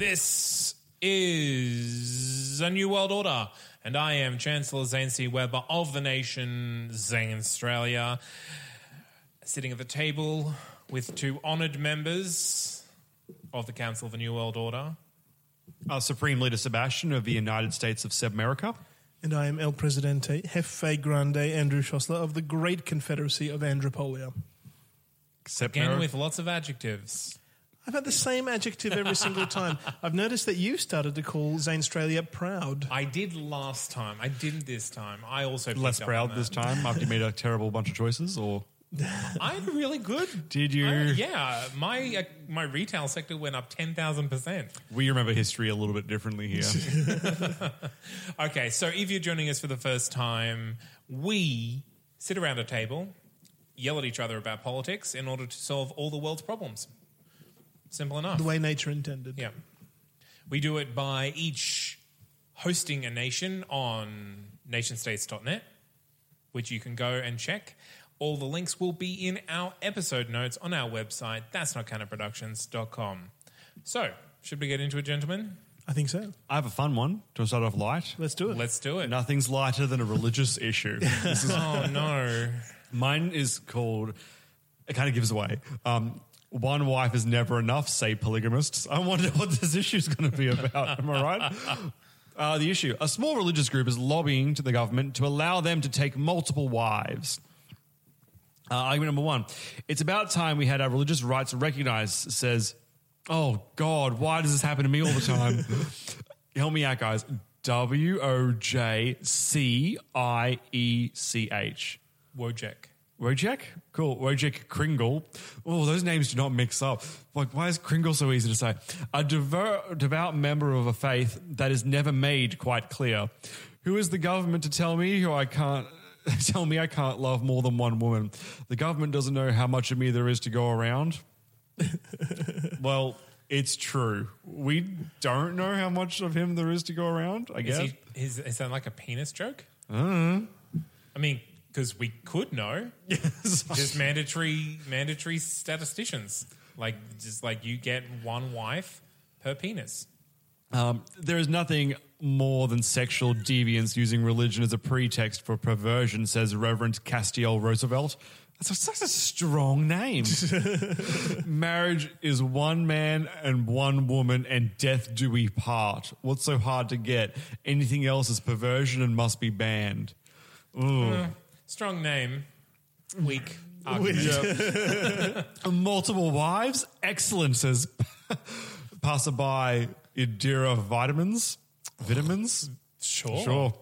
This is a new world order, and I am Chancellor Zane C. Weber of the nation Zanstralia, sitting at the table with two honoured members of the Council of the New World Order. Our Supreme Leader Sebastian of the United States of Sebmerica. And I am El Presidente Jefe Grande Andrew Szosler of the Great Confederacy of Andropolia. Again, with lots of adjectives. I've had the same adjective every single time. I've noticed that you started to call Zanstralia proud. I did last time. I didn't this time. I also picked Less up proud on this time after you made a terrible bunch of choices, or I'm really good. Did you? I- yeah, my uh, my retail sector went up ten thousand percent. we remember history a little bit differently here. Okay, so if you're joining us for the first time, we sit around a table, yell at each other about politics in order to solve all the world's problems. Simple enough. The way nature intended. Yeah. We do it by each hosting a nation on nationstates.net, which you can go and check. All the links will be in our episode notes on our website, that's not productions.com. So, should we get into it, gentlemen? I think so. I have a fun one to start off light. Let's do it. Let's do it. Nothing's lighter than a religious issue. This is- Oh, no. mine is called. It kind of gives away. Um, one wife is never enough. Say polygamists. I wonder what this issue is going to be about. Am I right? Uh, the issue: a small religious group is lobbying to the government to allow them to take multiple wives. Uh, argument number one: It's about time we had our religious rights recognized. Says, "Oh God, why does this happen to me all the time?" Help me out, guys. W O J C I E C H. Wojek. Wojciech? Cool. Wojciech Kringle. Oh, those names do not mix up. Like, why is Kringle so easy to say? A devout, devout member of a faith that is never made quite clear. Who is the government to tell me who I can't tell me I can't love more than one woman? The government doesn't know how much of me there is to go around. well, it's true. We don't know how much of him there is to go around. I Is, guess. he, is, is that like a penis joke? Uh-huh. I mean, because we could know. just mandatory mandatory statisticians. Like just like you get one wife per penis. Um, there is nothing more than sexual deviance using religion as a pretext for perversion, says Reverend Castiel Roosevelt. That's such a strong name. Marriage is one man and one woman, and death do we part. What's so hard to get? Anything else is perversion and must be banned. Ooh. Strong name. Weak. argument. Multiple wives? Excellent, says passerby Idira Vitamins. Vitamins? Sure. Sure.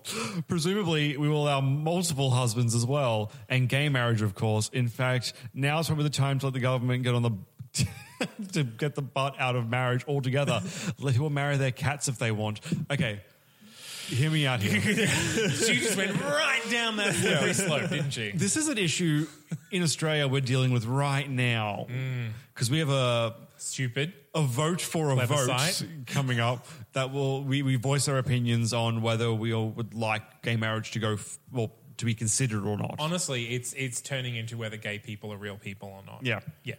Presumably, we will allow multiple husbands as well, and gay marriage, of course. In fact, now is probably the time to let the government get on the to get the butt out of marriage altogether. let people marry their cats if they want. Okay, hear me out here. She just went right down that slippery slope, didn't she? this is an issue in Australia we're dealing with right now because we have a Stupid. a vote for a vote coming up that will we, we voice our opinions on whether we all would like gay marriage to go f- well to be considered or not. Honestly, it's it's turning into whether gay people are real people or not. Yeah. Yeah.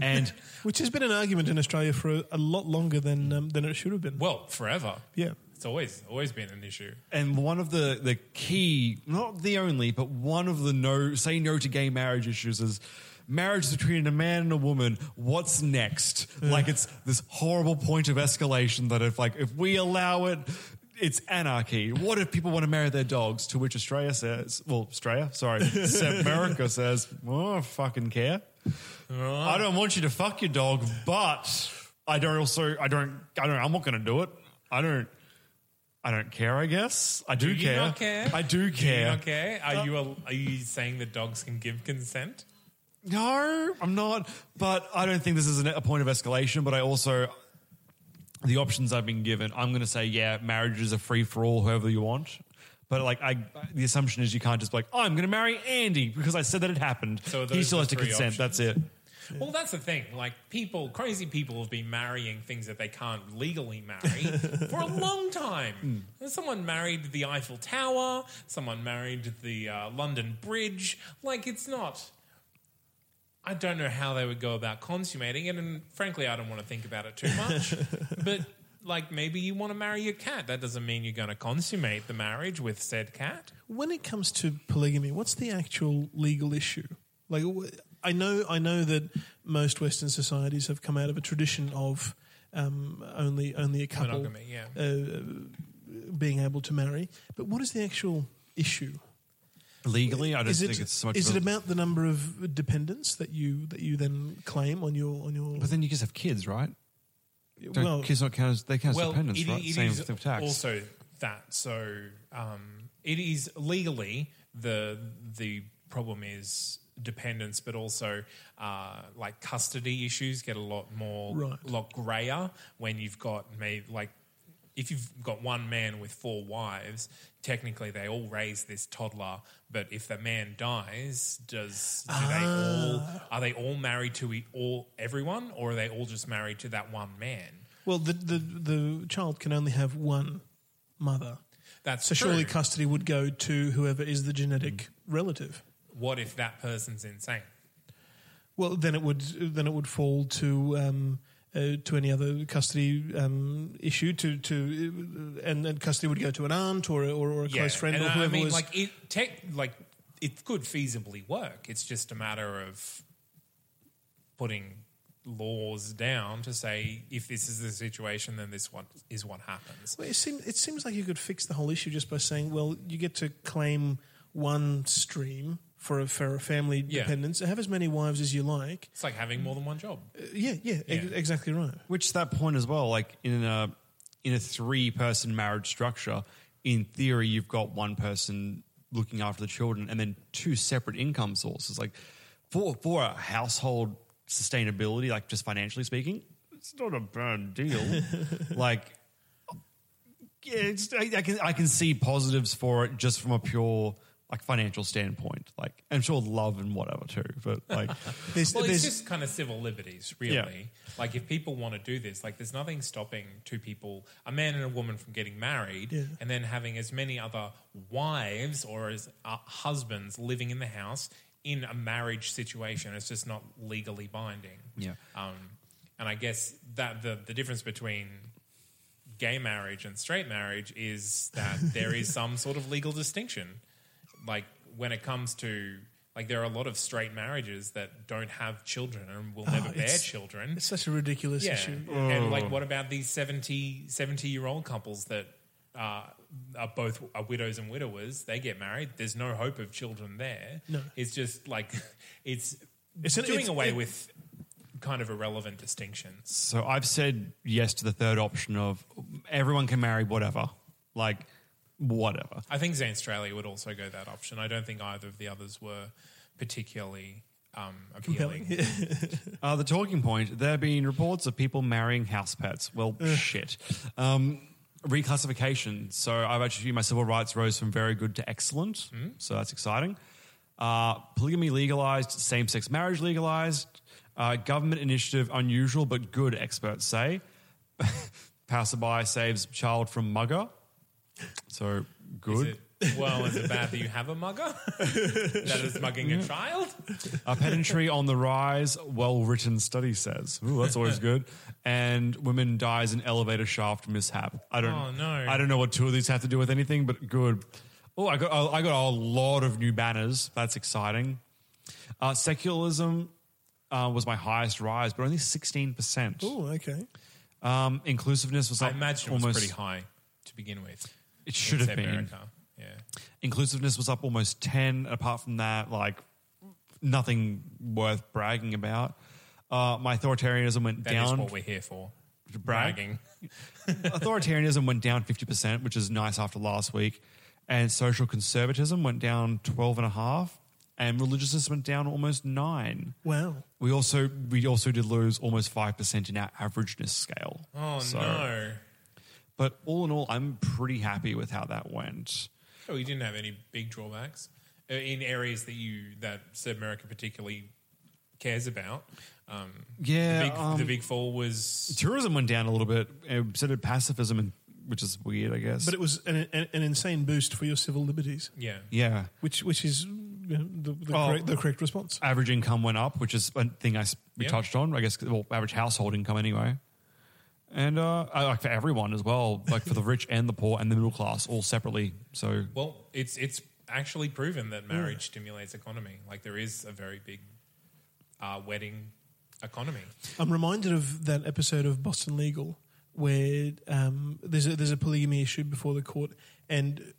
and Which has been an argument in Australia for a, a lot longer than um, than it should have been. Well, forever. yeah. It's always always been an issue. and one of the the key, not the only, but one of the no say no to gay marriage issues is marriage between a man and a woman. What's next? Like it's this horrible point of escalation that if like if we allow it. it's anarchy. What if people want to marry their dogs? To which Australia says, well, Australia, sorry, America says, well, I fucking care. I don't want you to fuck your dog, but I don't also, I don't, I don't, I'm not going to do it. I don't, I don't care. I guess I do, Do you care. not care? I do Do you care. not care? Are uh, you a, are you saying that dogs can give consent? No, I'm not. But I don't think this is a point of escalation. But I also, the options I've been given, I'm going to say, yeah, marriage is a free for all, whoever you want. But like, I, the assumption is you can't just be like, oh, I'm going to marry Andy because I said that it happened. So he still has to consent. options. That's it. Well, that's the thing. Like people, crazy people have been marrying things that they can't legally marry for a long time. Someone married the Eiffel Tower. Someone married the uh, London Bridge. Like it's not. I don't know how they would go about consummating it, and frankly, I don't want to think about it too much. but like maybe you want to marry your cat. That doesn't mean you're going to consummate the marriage with said cat. When it comes to polygamy, what's the actual legal issue? Like, I know, I know that most Western societies have come out of a tradition of um, only only a couple Monogamy, yeah. uh, being able to marry. But what is the actual issue? Legally, I don't Is it think it's so much. is of it about the number of dependents that you that you then claim on your on your? But then you just have kids, right? Don't well, kids not count as they count as well, dependents, it- right? it Same is with tax. Also, that so um, it is legally the the problem is dependence, but also uh, like custody issues get a lot more Right. lot grayer when you've got maybe like if you've got one man with four wives, technically they all raise this toddler. But if the man dies, does do they all are they all married to all everyone, or are they all just married to that one man? well, the, the the child can only have one mother, That's so surely custody would go to whoever is the genetic relative. What if that person's insane? Well, then it would then it would fall to um, uh, to any other custody um, issue to to and, and custody would go to an aunt or a- or, or a close friend and or whoever I mean, was. like it tech, like it could feasibly work. It's just a matter of putting laws down to say if this is the situation, then this one is what happens. Well, it, seems, it seems like you could fix the whole issue just by saying, well, you get to claim one stream for a, for a family Yeah. dependence. Have as many wives as you like. It's like having more than one job. Uh, yeah, yeah, ex- Yeah. exactly right. Which to that point as well, like in a in a three person marriage structure, in theory, you've got one person looking after the children and then two separate income sources. Like for for a household sustainability, like just financially speaking, it's not a bad deal. like yeah, it's, I, I can I can see positives for it just from a pure like financial standpoint. Like I'm sure love and whatever too, but like There's, Well, it's just kind of civil liberties, really. Yeah. Like, if people want to do this, like, there's nothing stopping two people, a man and a woman, from getting married Yeah. and then having as many other wives or as uh, husbands living in the house in a marriage situation. It's just not legally binding. Yeah. Um, and I guess that the, the difference between gay marriage and straight marriage is that there is some sort of legal distinction. Like when it comes to like there are a lot of straight marriages that don't have children and will never bear it's- children. it's such a ridiculous Yeah. issue. And like what about these 70, 70 year old couples that uh, are both are widows and widowers? They get married. There's no hope of children there. No. It's just like it's, It's an- doing it's- away it- with kind of irrelevant distinctions. So I've said yes to the third option of everyone can marry whatever, like whatever. I think Zanstralia would also go that option. I don't think either of the others were particularly um, appealing. Uh, the talking point: there have been reports of people marrying house pets. Well, shit. Um, reclassification. So I've actually seen my civil rights rose from very good to excellent. So that's exciting. Uh, polygamy legalized, same-sex marriage legalized. Uh, government initiative unusual but good, experts say. Passerby saves child from mugger. So Is good. it, well, is it bad that you have a mugger that is mugging a child? Uh, pedantry on the rise, well written study says. Ooh, that's always good. And women dies in elevator shaft mishap. I don't Oh, no. I don't know what two of these have to do with anything, but good. Oh, I got I got a lot of new banners. That's exciting. Uh, secularism uh, was my highest rise, but only sixteen percent. oh, okay. Um, inclusiveness was I up imagine it was almost pretty high, to begin with. It should have been. America. Yeah. Inclusiveness was up almost 10. Apart from that, like nothing worth bragging about. Uh, my authoritarianism went down. That is down. what we're here for. brag. Bragging. authoritarianism went down 50%, which is nice after last week. And social conservatism went down 12.5. And religiousness went down almost 9 Wow. We also we also did lose almost 5% in our averageness scale. Oh, So- no. But all in all, I'm pretty happy with how that went. Oh, you didn't have any big drawbacks uh, in areas that you that South America particularly cares about. Um, Yeah, the big, um, the big fall was Tourism went down a little bit. Uh, So did pacifism, and, which is weird, I guess. But it was an, an, an insane boost for your civil liberties, yeah, yeah. which which is you know, the, the, Oh. correct, the correct response. average income went up, which is a thing I s- we Yeah. touched on. I guess well, average household income anyway, and uh, like for everyone as well, like for the rich and the poor and the middle class, all separately. So Well, it's it's actually proven that marriage stimulates economy. Like there is a very big uh, wedding economy. I'm reminded of that episode of Boston Legal where um, there's a, there's a polygamy issue before the court, and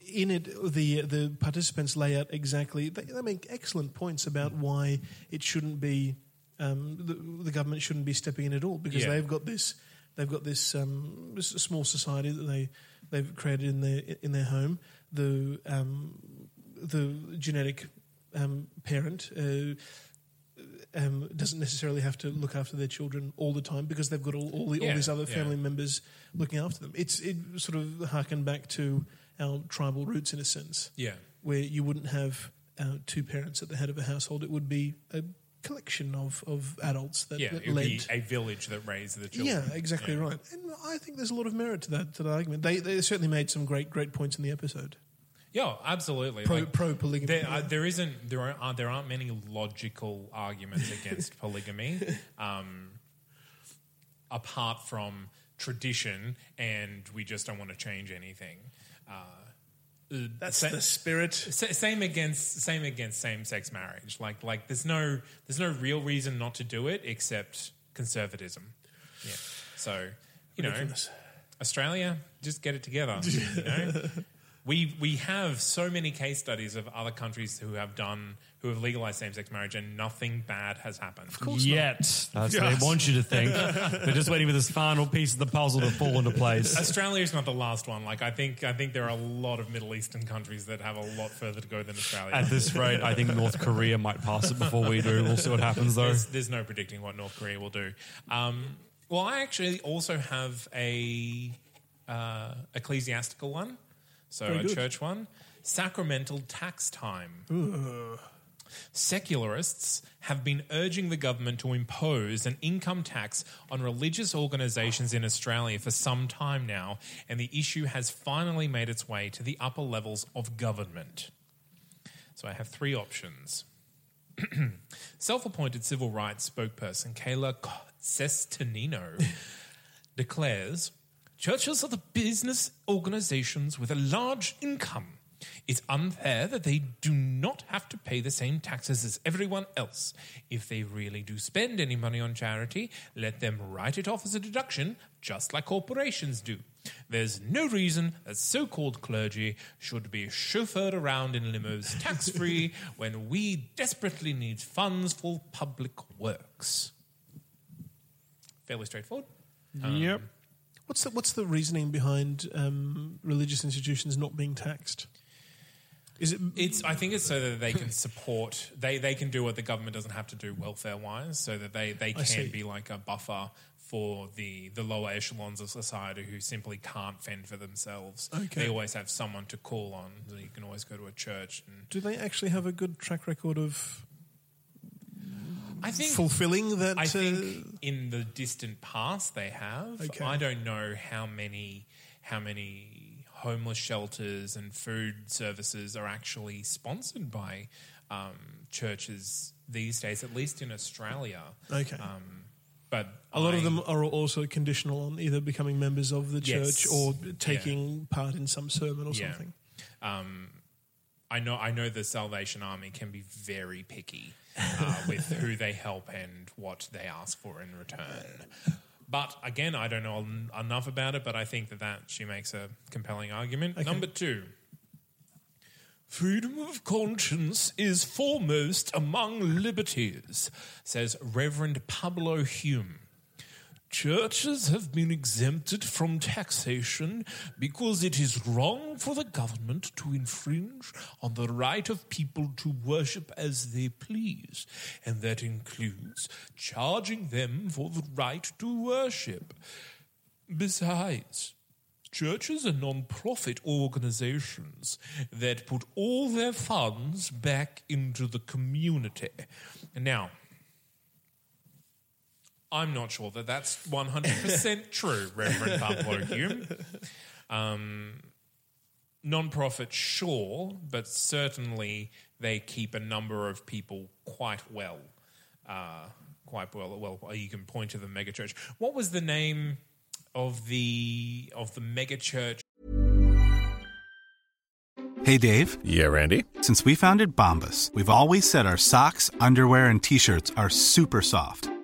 in it the the participants lay out exactly they, they make excellent points about why it shouldn't be um, the, the government shouldn't be stepping in at all because Yeah. they've got this they've got this, um, this small society that they they've created in their in their home the um, the genetic um, parent. Uh, um, doesn't necessarily have to look after their children all the time because they've got all, all, the, all these other yeah. family members looking after them. It's it sort of harken back to our tribal roots in a sense, Yeah, where you wouldn't have uh, two parents at the head of a household. It would be a collection of, of adults that, yeah. that led. a village that raised the children. yeah, exactly Yeah. right. And I think there's a lot of merit to that to that argument. They they certainly made some great great points in the episode. Yeah, absolutely. Pro Like, pro polygamy. There, uh, there isn't there are there aren't many logical arguments against polygamy, um, apart from tradition, and we just don't want to change anything. Uh, uh, Mm. That's sa- the spirit. same against same against same sex marriage. Like like there's no there's no real reason not to do it except conservatism. Yeah. So you oh know, Australia, just get it together. You know? we we have so many case studies of other countries who have done who have legalized same sex marriage and nothing bad has happened. Of course Yet that's what they want you to think. They're just waiting for this final piece of the puzzle to fall into place. Australia is not the last one. Like I think I think there are a lot of Middle Eastern countries that have a lot further to go than Australia. At this rate, I think North Korea might pass it before we do. We'll see what happens though. there's, there's no predicting what North Korea will do. Um, well, I actually also have a uh, ecclesiastical one, so Very a good. church one. Sacramental tax time. Secularists have been urging the government to impose an income tax on religious organisations in Australia for some time now, and the issue has finally made its way to the upper levels of government. So I have three options. Self appointed civil rights spokesperson Kayla Sestonino declares churches are the business organizations with a large income. It's unfair that they do not have to pay the same taxes as everyone else. If they really do spend any money on charity, let them write it off as a deduction, just like corporations do. There's no reason that so called clergy should be chauffeured around in limos tax free when we desperately need funds for public works. Fairly straightforward. yep. Um, What's the what's the reasoning behind um, religious institutions not being taxed? Is it It's. I think it's so that they can support. They they can do what the government doesn't have to do welfare wise, so that they they can be like a buffer for the the lower echelons of society who simply can't fend for themselves. Okay. They always have someone to call on. You can always go to a church. And do they actually have a good track record of I think fulfilling that? I uh, think in the distant past they have. Okay. I don't know how many how many homeless shelters and food services are actually sponsored by um, churches these days, at least in Australia. Okay. Um, but a lot of them are also conditional on either becoming members of the Yes. church or taking part in some sermon or Yeah. something. Um, I know. I know the Salvation Army can be very picky uh, with who they help and what they ask for in return. But again, I don't know en- enough about it, but I think that, that she makes a compelling argument. Number two. Freedom of conscience is foremost among liberties, says Reverend Pablo Hume. Churches have been exempted from taxation because it is wrong for the government to infringe on the right of people to worship as they please, and that includes charging them for the right to worship. Besides, churches are non-profit organizations that put all their funds back into the community. Now, I'm not sure that that's 100% true, Reverend Pablo Hume. Um, non-profit, sure, but certainly they keep a number of people quite well. Uh, quite well. Well, you can point to the megachurch. What was the name of the of the megachurch Hey Dave, Yeah, Randy. since we founded Bombas, we've always said our socks, underwear, and t shirts are super soft.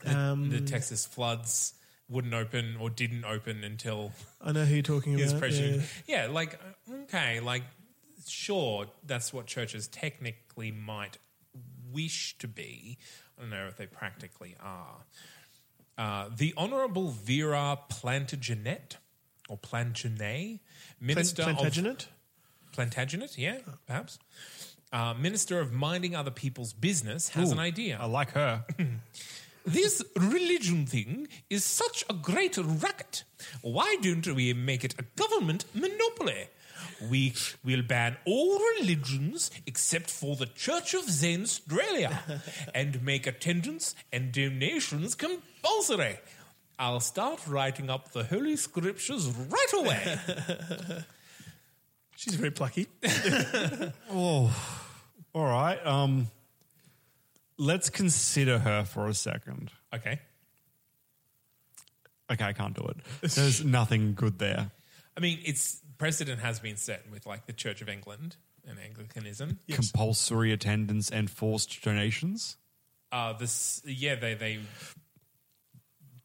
the, Um, the Texas floods wouldn't open or didn't open until I know who you're talking about. president. yeah. Yeah. like okay, like sure, that's what churches technically might wish to be. I don't know if they practically are. Uh, the Honourable Vera Plantagenet or Plantagenet, Minister of Plantagenet? Plantagenet, yeah, perhaps. Uh, Minister of Minding Other People's Business has an idea. I like her. This religion thing is such a great racket. Why don't we make it a government monopoly? We will ban all religions except for the Church of Australia and make attendance and donations compulsory. I'll start writing up the Holy Scriptures right away. She's very plucky. oh, All right. Um, let's consider her for a second. okay. Okay, I can't do it. There's nothing good there. I mean, it's precedent has been set with like the Church of England and Anglicanism. Compulsory attendance and forced donations. Uh, this, yeah, they they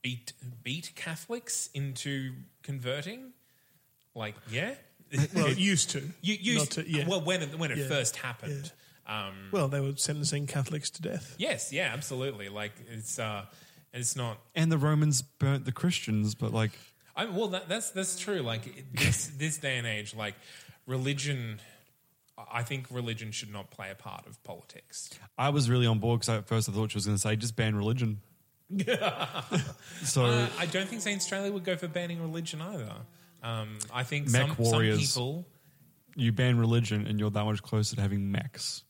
beat beat Catholics into converting. Like, yeah, Well, used to. you used Not to- yeah. well when it, when it Yeah. first happened. Um, Well, they were sentencing Catholics to death. yes, yeah, absolutely. Like it's uh, it's not. And the Romans burnt the Christians, but like, I well, that, that's that's true. Like this this day and age, like religion. I think religion should not play a part of politics. I was really on board because at first I thought she was going to say just ban religion. so Uh, I don't think Zanstralia would go for banning religion either. Um, I think Mech some, warriors. some people. you ban religion and you're that much closer to having mechs.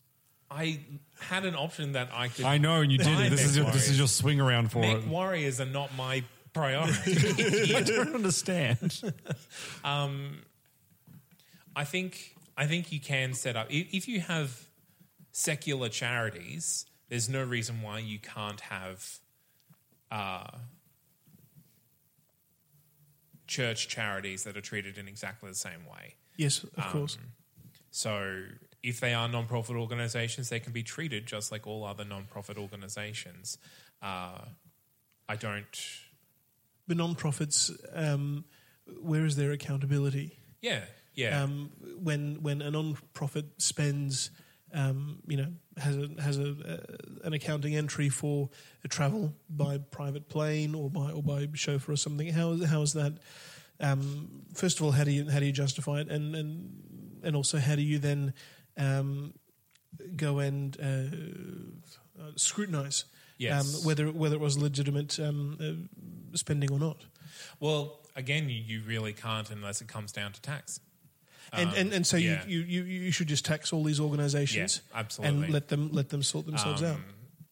I had an option that I could. I know, and you did. buy it. This is your, this warriors. is your swing around for Mech it. warriors are not my priority. I don't understand. I think I think you can set up if, if you have secular charities. There's no reason why you can't have uh, church charities that are treated in exactly the same way. Yes, Um, of course. So if they are non-profit organizations, they can be treated just like all other non-profit organizations. Uh, I don't. But non-profits, um, where is their accountability? Yeah, yeah. Um, when when a non-profit spends, um, you know, has a, has a, uh, an accounting entry for a travel by private plane or by or by chauffeur or something, how is how is that? Um, first of all, how do you how do you justify it, and and and also how do you then um, go and uh, scrutinize Yes. um, whether whether it was legitimate um, uh, spending or not? well, again, you, you really can't unless it comes down to tax. and, Um, and and so yeah. you, you you you should just tax all these organizations Yeah, absolutely. and let them let them sort themselves out.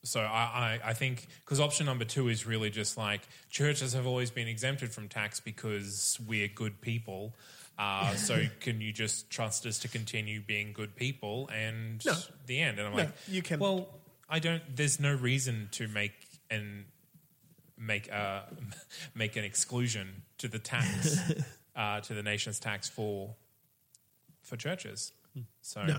so I, I, I think because option number two is really just like churches have always been exempted from tax because we're good people. Uh, so can you just trust us to continue being good people and No. the end? And I'm No, like, you can- Well, I don't. There's no reason to make an make a make an exclusion to the tax uh, to the nation's tax for for churches. So No.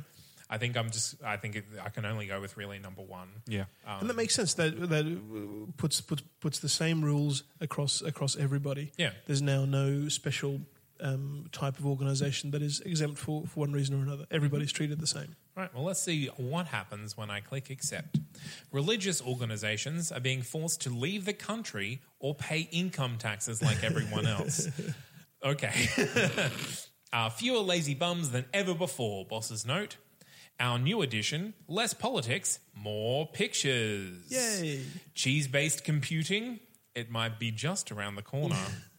I think I'm just I think it, I can only go with really number one. Yeah. and that makes sense. That that uh, puts puts puts the same rules across across everybody. Yeah. there's now no special um, type of organisation that is exempt for, for one reason or another. Everybody's treated the same. Right, well, let's see what happens when I click accept. Religious organizations are being forced to leave the country or pay income taxes like everyone else. Okay. uh, fewer lazy bums than ever before, bosses note. Our new edition less politics, more pictures. Yay. Cheese based computing, it might be just around the corner.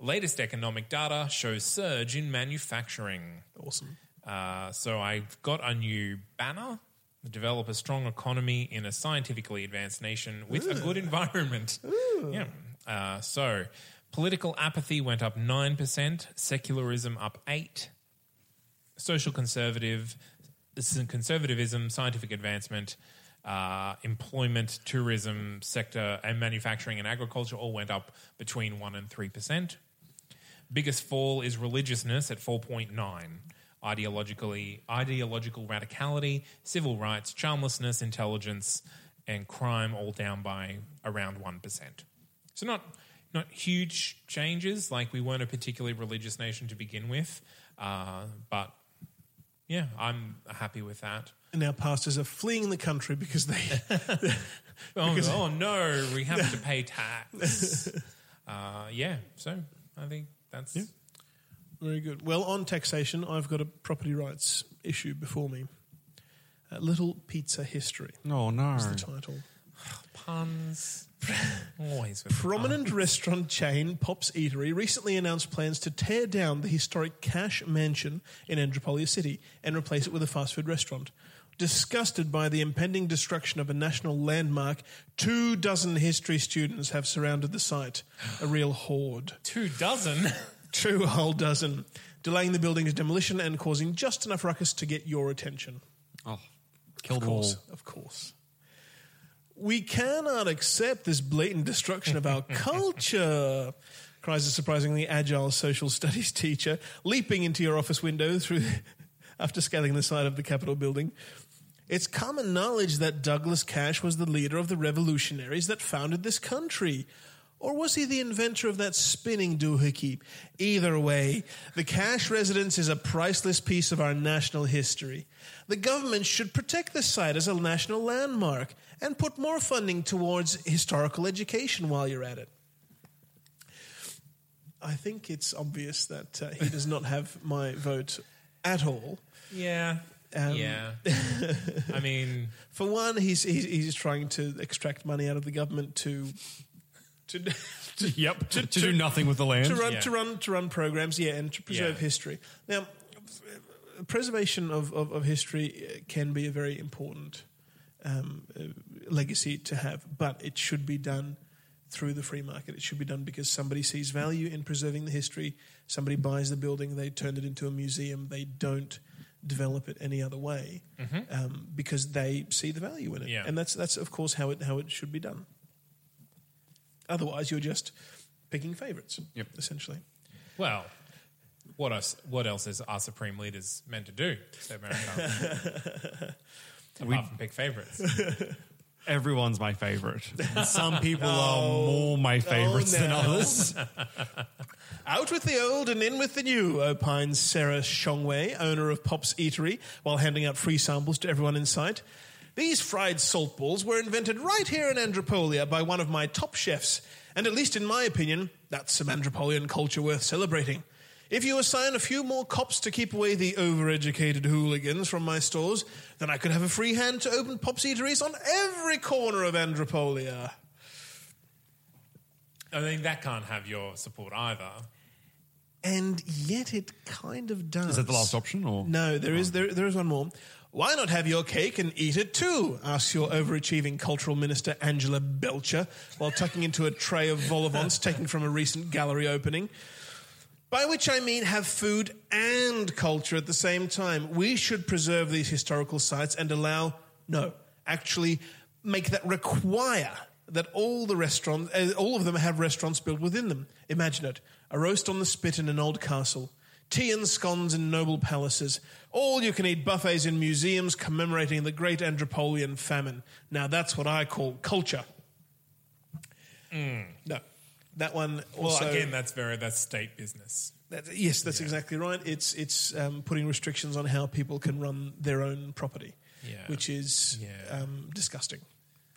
Latest economic data shows surge in manufacturing. Awesome. Uh, so I've got a new banner. Develop a strong economy in a scientifically advanced nation with a good environment. Yeah. Uh, so political apathy went up nine percent. Secularism up eight. Social conservative, conservatism, scientific advancement, uh, employment, tourism sector, and manufacturing and agriculture all went up between one and three percent. Biggest fall is religiousness at 4.9. Ideologically, ideological radicality, civil rights, charmlessness, intelligence, and crime all down by around 1%. So not not huge changes, like we weren't a particularly religious nation to begin with, uh, but yeah, I'm happy with that. And now pastors are fleeing the country because they Oh, oh no, we have to pay tax. uh, yeah, so I think that's Very good. Well, on taxation, I've got a property rights issue before me. Uh, Little Pizza History Oh no. is the title. puns. Always with the Prominent restaurant chain Pop's Eatery recently announced plans to tear down the historic Cash Mansion in Andropolia City and replace it with a fast food restaurant. Disgusted by the impending destruction of a national landmark, two dozen history students have surrounded the site. A real horde. two dozen. Two whole dozen. Delaying the building's demolition and causing just enough ruckus to get your attention. Oh, kill Of them all. course, of course. We cannot accept this blatant destruction of our culture, cries a surprisingly agile social studies teacher, leaping into your office window through after scaling the side of the Capitol building. It's common knowledge that Douglas Cash was the leader of the revolutionaries that founded this country. Or was he the inventor of that spinning doohickey? Either way, the Cash residence is a priceless piece of our national history. The government should protect this site as a national landmark and put more funding towards historical education while you're at it. I think it's obvious that uh, he does not have my vote at all. Yeah. Um, yeah. I mean, For one, he's, he's he's trying to extract money out of the government to to to, Yep. To, do nothing with the land. to run Yeah. to run to run programs, yeah, and to preserve Yeah. history. Now, preservation of, of, of history uh, can be a very important um, uh, legacy to have, but it should be done through the free market. It should be done because somebody sees value in preserving the history. Somebody buys the building, they turn it into a museum. They don't develop it any other way um, because they see the value in it, Yeah. and that's that's of course how it how it should be done. Otherwise, you're just picking favourites, Yep. essentially. well, what else, what else is our supreme leaders meant to do? Sebmerica. Apart from pick favorites. Everyone's my favorite. Some people are more my oh, favorites than others. Out with the old and in with the new, opines Sarah Shongwei, owner of Pop's Eatery, while handing out free samples to everyone in sight. These fried salt balls were invented right here in Andropolia by one of my top chefs, and at least in my opinion, that's some Andropolian culture worth celebrating. If you assign a few more cops to keep away the overeducated hooligans from my stores, then I could have a free hand to open Pop's Eateries on every corner of Andropolia. I mean, that can't have your support either. And yet it kind of does. Is that the last option? Or No, there is oh. there there is one more. Why not have your cake and eat it too? asks your overachieving cultural minister Angela Belcher while tucking into a tray of vol au vents taken from a recent gallery opening. By which I mean have food and culture at the same time. We should preserve these historical sites and allow, no, actually make that require that all the restaurants, uh, all of them have restaurants built within them. Imagine it a roast on the spit in an old castle, tea and scones in noble palaces, all you can eat buffets in museums commemorating the great Andropolian famine. Now that's what I call culture. No, that one Well, also. again, that's very that's state business. That, yes, that's exactly right. It's it's um, putting restrictions on how people can run their own property, Yeah. which is Yeah. um, disgusting,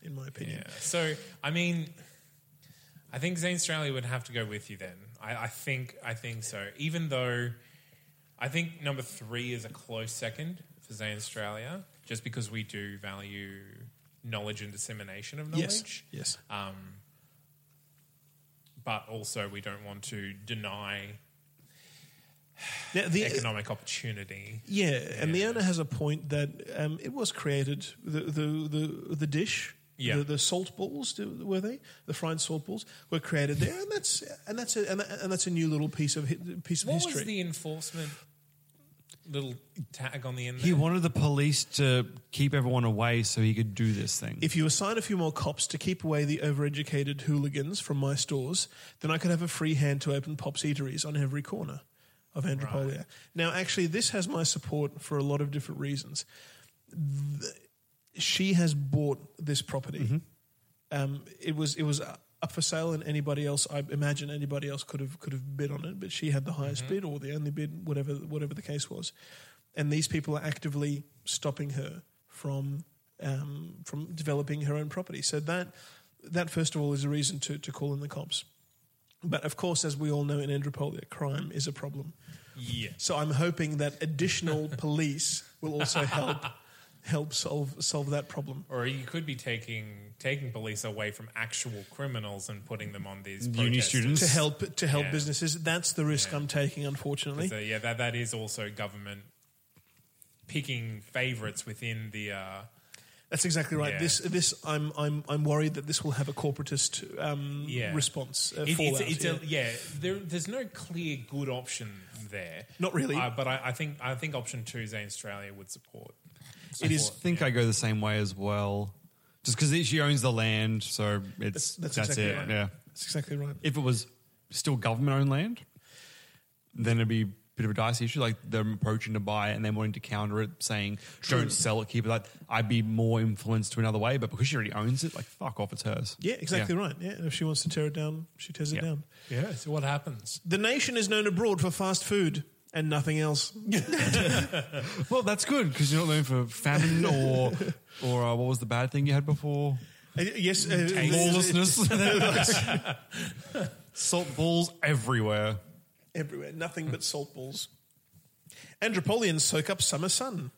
in my opinion. Yeah. So, I mean, I think Zanstralia would have to go with you then. I, I think I think so. Even though I think number three is a close second for Zanstralia, just because we do value knowledge and dissemination of Yes, knowledge. yes. Um, but also, we don't want to deny Now, the, economic opportunity. yeah, and the owner has a point that um, it was created the the the, the dish. Yeah. The, the salt balls were they? The fried salt balls were created there, and that's and that's a and, that- and that's a new little piece of piece of What history. was the enforcement little tag on the end? He there? wanted the police to keep everyone away so he could do this thing. If you assign a few more cops to keep away the overeducated hooligans from my stores, then I could have a free hand to open Pops Eateries on every corner of Andropolia. Now, actually, this has my support for a lot of different reasons. Th- she has bought this property. Um, it was it was up for sale, and anybody else, I imagine, anybody else could have could have bid on it, but she had the highest bid or the only bid, whatever whatever the case was. And these people are actively stopping her from um, from developing her own property. So that that first of all is a reason to to call in the cops. But of course, as we all know in Andropolia, crime is a problem. Yeah. So I'm hoping that additional police will also help help solve solve that problem. Or you could be taking taking police away from actual criminals and putting them on these Uni protesters. students. to help to help Yeah. businesses. That's the risk I'm taking, unfortunately. So yeah, that that is also government picking favourites within the. Uh, That's exactly right. Yeah. This this I'm I'm I'm worried that this will have a corporatist um, yeah. response uh, It- fallout. it's, it's yeah. A, yeah, there, there's no clear good option there. Not really. Uh, but I, I think I think option two, Zanstralia would support. I think I go the same way as well. Just because she owns the land, so it's That's- that's, that's exactly it. right. Yeah. That's exactly right. If it was still government-owned land, then it'd be a bit of a dicey issue. Like them approaching to buy it and then wanting to counter it, saying "Don't sell it, keep it." Like I'd be more influenced to another way. But because she already owns it, like fuck off, it's hers. Yeah, exactly right. Yeah, and if she wants to tear it down, she tears it down. Yeah. So what happens? The nation is known abroad for fast food and nothing else. Well, that's good because you're not known for famine or or uh, what was the bad thing you had before? Uh, yes, uh, Lawlessness. Salt balls everywhere. everywhere. Nothing but salt balls. Andropolians soak up summer sun.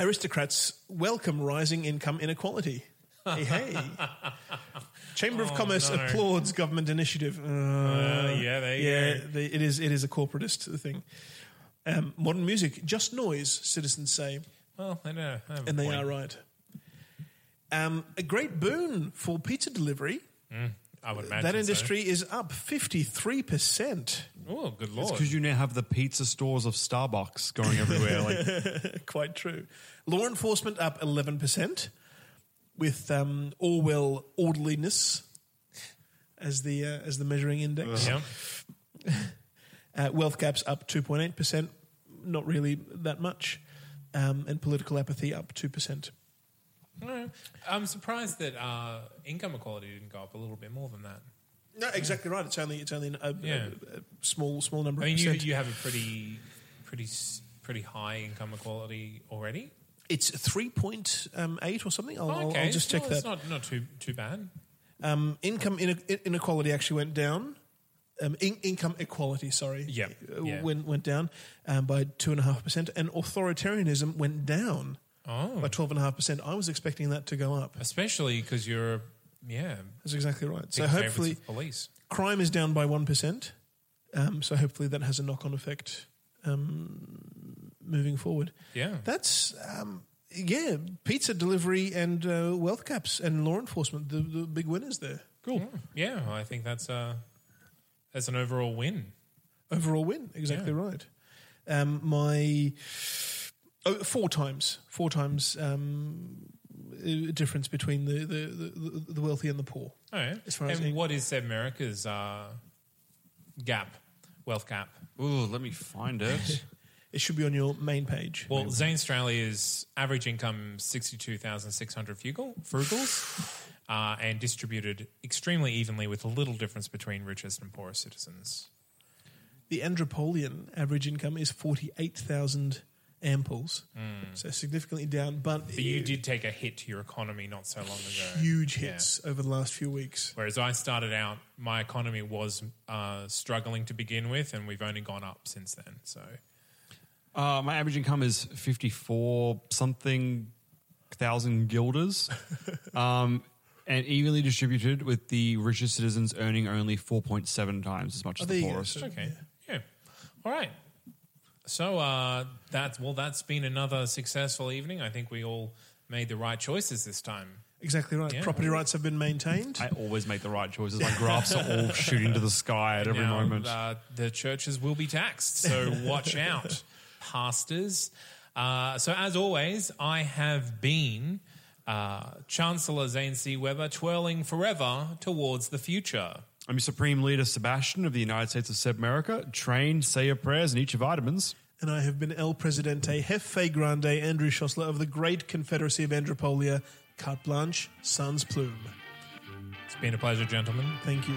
Aristocrats welcome rising income inequality. Hey, hey. Chamber of Commerce no. applauds government initiative. Uh, Uh, yeah, there you yeah, go. it is. It is a corporatist thing. Um, modern music, just noise, citizens say, Well, I know, I have a and they point. are right. Um, a great boon for pizza delivery. I would imagine That so. industry is up fifty three percent. Oh, good lord. It's lord! because you now have the pizza stores of Starbucks going everywhere. Like Quite true. Law enforcement up 11%, with um, Orwell orderliness as the, uh, as the measuring index. yeah. Uh, wealth gaps up 2.8%, not really that much. Um, and political apathy up 2%. No, I'm surprised that uh, income equality didn't go up a little bit more than that. No, exactly right. It's only it's only a, a- Yeah. a small small number I mean, of you, percent. you have a pretty, pretty, pretty high income equality already. It's three point um, eight or something. I'll, I'll- okay, I'll just check well, that. It's not not too too bad. Um, income inequality actually went down. Um, in- income equality, sorry, Yeah, uh, yeah. went went down um, by two and a half percent, and authoritarianism went down Oh, by twelve and a half percent. I was expecting that to go up. especially because you're yeah. That's exactly right. So hopefully, police. crime is down by one percent. Um, so hopefully that has a knock on effect um, moving forward. Yeah. That's um, yeah, pizza delivery and uh, wealth caps and law enforcement, the, the big winners there. Cool. Yeah, I think that's a that's an overall win. Overall win, exactly right. Um, my oh, four times, four times um, uh, difference between the, the, the, the wealthy and the poor. Oh, yeah. As far as and the- what is Sebmerica's uh, gap, wealth gap? Ooh, let me find it. It should be on your main page. Well, Zane Australia's average income sixty-two thousand six hundred frugal, frugals, uh, and distributed extremely evenly, with a little difference between richest and poorest citizens. The Andropolian average income is 48,000 amples. So significantly down, but, But you did take a hit to your economy not so long ago. huge hits over the last few weeks. Whereas I started out, my economy was uh, struggling to begin with, and we've only gone up since then. So Uh, my average income is 54 something thousand guilders. um, and evenly distributed with the richest citizens earning only 4.7 times as much Oh, as the poorest. Okay, yeah, all right. So uh, that's well, that's been another successful evening. I think we all made the right choices this time. Exactly right. Yeah. Property rights have been maintained. I always make the right choices. My graphs are all shooting to the sky at every now, moment. Uh, the churches will be taxed, so watch out, pastors. Uh, so, as always, I have been uh, Chancellor Zane C. Weber, twirling forever towards the future. I'm your Supreme Leader Sebastian of the United States of Sebmerica. Train, say your prayers, and eat your vitamins. and I have been El Presidente Jefe Grande Andrew Szosler of the Great Confederacy of Andropolia, Carte Blanche, Sans Plume. It's been a pleasure, gentlemen. Thank you.